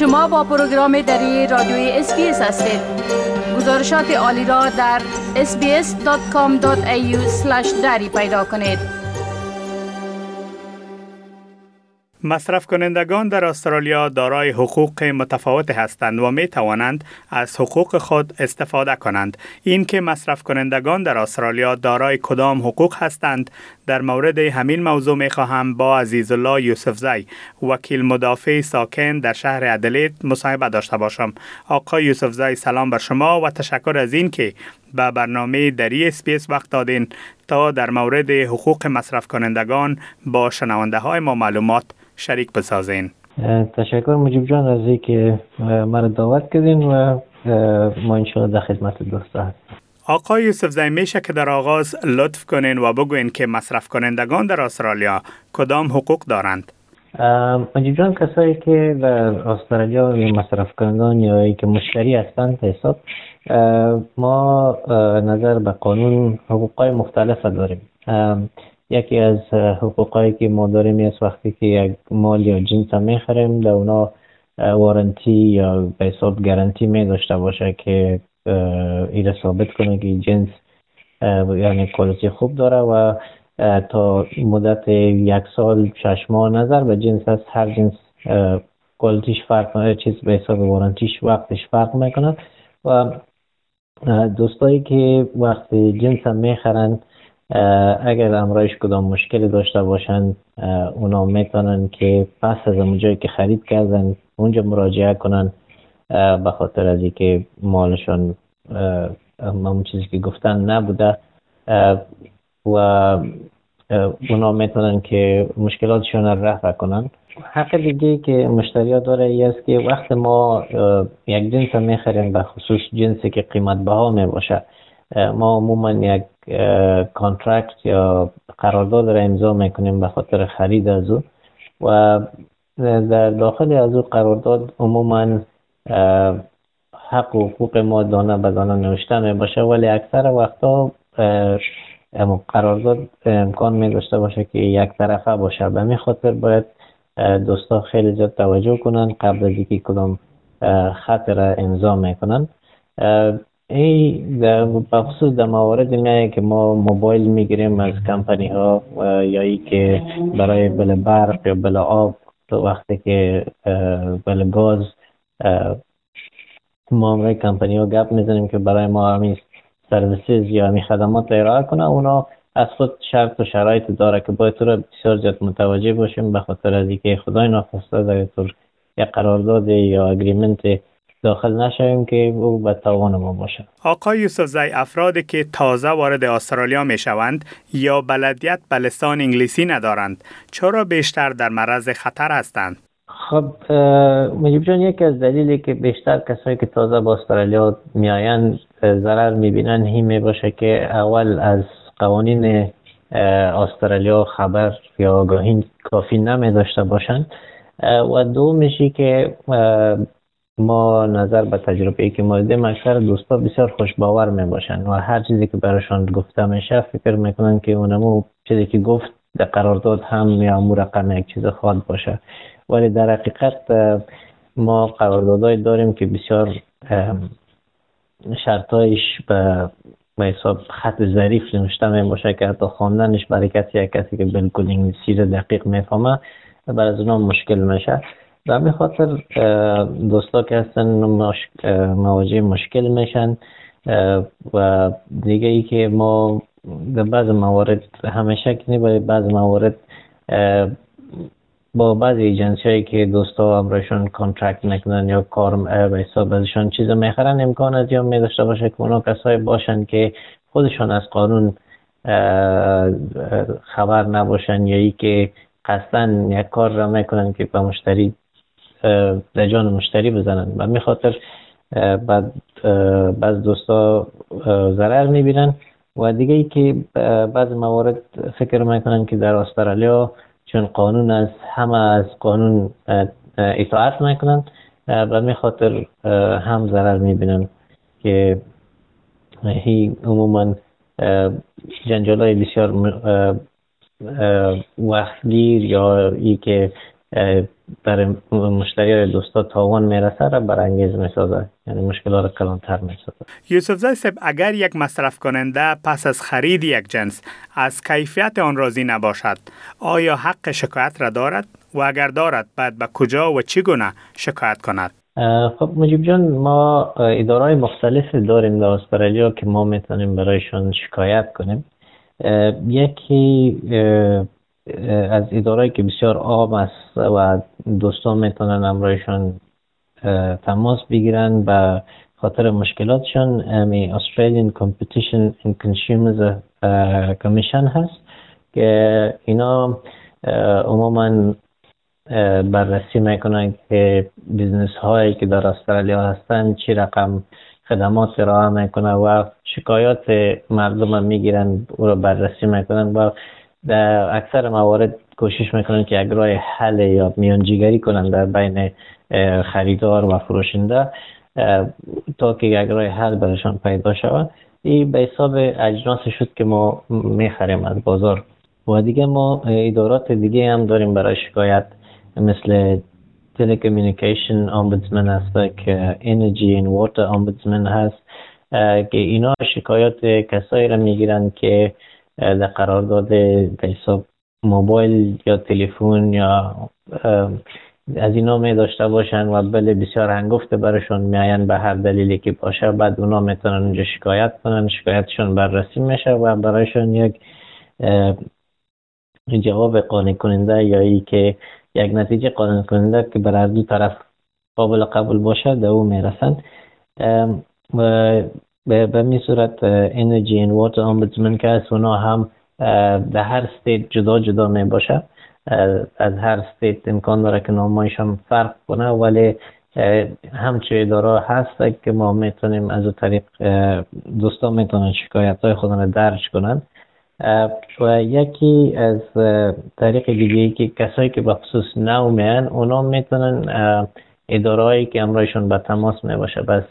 شما با program دری رادیوی SBS هستید گزارشات عالی را در sbs.com.au دری پیدا کنید مصرف کنندگان در استرالیا دارای حقوق متفاوت هستند و می توانند از حقوق خود استفاده کنند. این که مصرف کنندگان در استرالیا دارای کدام حقوق هستند در مورد همین موضوع می خواهم با عزیز الله یوسف زی وکیل مدافع ساکن در شهر ادلید مصاحبه داشته باشم. آقای یوسف زی سلام بر شما و تشکر از این که به برنامه دری اسپیس وقت دادین تا در مورد حقوق مصرف کنندگان با شنونده های ما معلومات شریک بسازین تشکر مجیب جان از که مرا دعوت کردین و ما انشاءالله در خدمت دوست هستیم آقای یوسف زی میشه که در آغاز لطف کنین و بگوین که مصرف کنندگان در استرالیا کدام حقوق دارند. مجیب جان کسایی که در استرالیا مصرف کنندگان یا که مشتری هستند حساب ما نظر به قانون حقوقای مختلف داریم. یکی از حقوقایی که ما داریم از وقتی که یک مال یا جنس می‌خریم در اونا وارنتی یا به حساب گارنتی می داشته باشه که ایره ثابت کنه که جنس یعنی کوالیتی خوب داره و تا مدت یک سال شش ماه نظر به جنس از هر جنس کوالیتیش فرق چیز به حساب وارنتیش وقتش فرق می‌کنه. و دوستایی که وقتی جنس هم می‌خرن اگر امرایش کدام مشکلی داشته باشن اونا می‌تونن که پس از اونجایی که خرید کردن اونجا مراجعه کنن به خاطر از اینکه مالشان اون چیزی که گفتن نبوده. و اونا می‌تونن که مشکلاتشون رو رفع کنن. حق دیگه که مشتری داره ای است که وقت ما یک جنس می‌خریم به خصوص جنسی که قیمت بها می باشه ما عموما یک کانترکت یا قرارداد را امضا می‌کنیم به خاطر خرید از او. و در داخل از او قرارداد عموما حق و حقوق ما دانه به دانه نوشته می باشه ولی اکثر وقتا قرارداد امکان می داشته باشه که یک طرفه باشه. به می خاطر باید دوستا خیلی زیاد توجه کنن قبل از اینکه کدام خط را امضا می‌کنن ای در بخصوص در موارد میایه که ما موبایل می‌گیریم از کمپانی ها یا ای که برای بل برق یا بل آب تو وقتی که بل گاز ما همراه کمپانی ها گپ می‌زنیم که برای ما همین سرویسیز یا همین خدمات ارائه کنه. اونا از خود شرط و شرایط داره که باید تو را بسیار زیاد متوجه باشیم به خاطر از اینکه خدای ناخواسته در طور یک قرارداد یا اگریمنت داخل نشویم که او به توان ما باشه. آقای یوسف افرادی که تازه وارد استرالیا می شوند یا بلدیت بلستان انگلیسی ندارند چرا بیشتر در معرض خطر هستند؟ خب مجیب جان یکی از دلیلی که بیشتر کسایی که تازه با استرالیا میآیند ضرر می‌بینن هی باشه که اول از قوانین استرالیا خبر یا آگاهی کافی نمی داشته باشند و دو میشی که ما نظر به تجربه ای که ما دیدیم اکثر دوستا بسیار خوشباور می باشن و هر چیزی که براشان گفته میشه فکر می‌کنن که اونمو چیزی که گفت در قرارداد هم یا امور رقم یک چیز خواد باشه. ولی در حقیقت ما قراردادهای داریم که بسیار شرطایش به به حساب خط ظریف نوشته می باشه که حتی خواندنش برای کسی یک کسی که بالکل انگلیسی دقیق می‌فهمه بر از اونا مشکل میشه. به خاطر دوستا که هستن مواجه مشکل میشن و دیگه ای که ما در بعض موارد همیشه که باید بعض موارد با بعضی ایجنسی هایی که دوستا امرشون کانترکت نکنن یا کار به حساب ازشان چیز می‌خرن امکان از یا می داشته باشه که اونا کسایی باشن که خودشان از قانون خبر نباشن یا ای که قصدن یک کار را می‌کنن که به مشتری در جان مشتری بزنن. و می خاطر بعد بعض دوستا ضرر می‌بینن و دیگه ای که بعض موارد فکر می‌کنن که در استرالیا چون قانون از همه از قانون اطاعت می‌کنن و می خاطر هم ضرر می‌بینن که هی عموما جنجال های بسیار وقتگیر یا ای که برای مشتری دوستا تاوان می‌رسه را برانگیز می‌سازه. یعنی مشکلات کلانتر می‌سازه. یوسف زای اگر یک مصرف کننده پس از خرید یک جنس از کیفیت آن راضی نباشد آیا حق شکایت را دارد؟ و اگر دارد بعد به کجا و چگونه شکایت کند؟ خب مجیب جان ما ادارای مختلف داریم در استرالیا که ما می‌تونیم برایشان شکایت کنیم. یکی از ادارایی که بسیار عام است و دوستان می‌تونن امرایشان تماس بگیرن به خاطر مشکلاتشان امی Australian Competition and Consumers Commission هست که اینا عموما بررسی می‌کنن که بیزنس هایی که در استرالیا هستن چی رقم خدمات را می‌کنه و شکایات مردم می‌گیرن او را بررسی می‌کنن و در اکثر موارد کوشش می‌کنن که یک راه حل یا میانجیگری کنن در بین خریدار و فروشنده تا که یک راه حل برشان پیدا شود. این به حساب اجناس شد که ما می‌خریم از بازار. و دیگه ما ادارات دیگه هم داریم برای شکایت مثل تلکمیونیکیشن آمبودزمن هست که انرژی این واتر آمبودزمن هست که اینا شکایات کسایی را می‌گیرن که در قرارداد به حساب موبایل یا تلفن یا از اینا می داشته باشن و بله بسیار هنگفته برشون میاین به هر دلیلی که باشه. بعد اونا می‌تونن اونجا شکایت کنن. شکایتشون بررسی میشه و برایشون یک جواب قانع کننده یا ای که یک نتیجه قانع کننده که بر دو طرف قابل قبول باشه در او می‌رسن به می صورت انرژی این واتر آمبودزمن که از اونا هم در هر استیت جدا جدا می باشه. از هر استیت امکان داره که نامایش هم فرق کنه ولی همچه اداره هست که ما می‌تونیم از طریق دوستان می‌تونن شکایت های خودن درج کنن. و یکی از طریق دیگه ای که کسایی که به خصوص نو میان اونا می‌تونن اداره که امرایشون به تماس می باشه به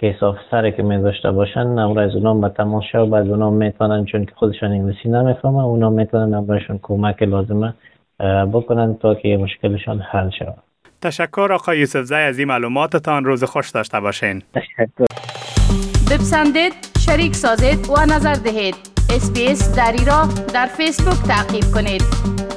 کیس آفیسر که می داشته باشن نمره از اونا به تماس شد و بعد اونا می‌تونن چون که خودشان انگلیسی نمی‌فهمن اونا می‌تونن نمرهشون کمک لازمه بکنن تا که مشکلشان حل شود تشکر آقای یوسف زی از این معلوماتتان. روز خوش داشته باشین. تشکر. بپسندید شریک سازید و نظر دهید. اسپیس دری را در فیسبوک تعقیب کنید.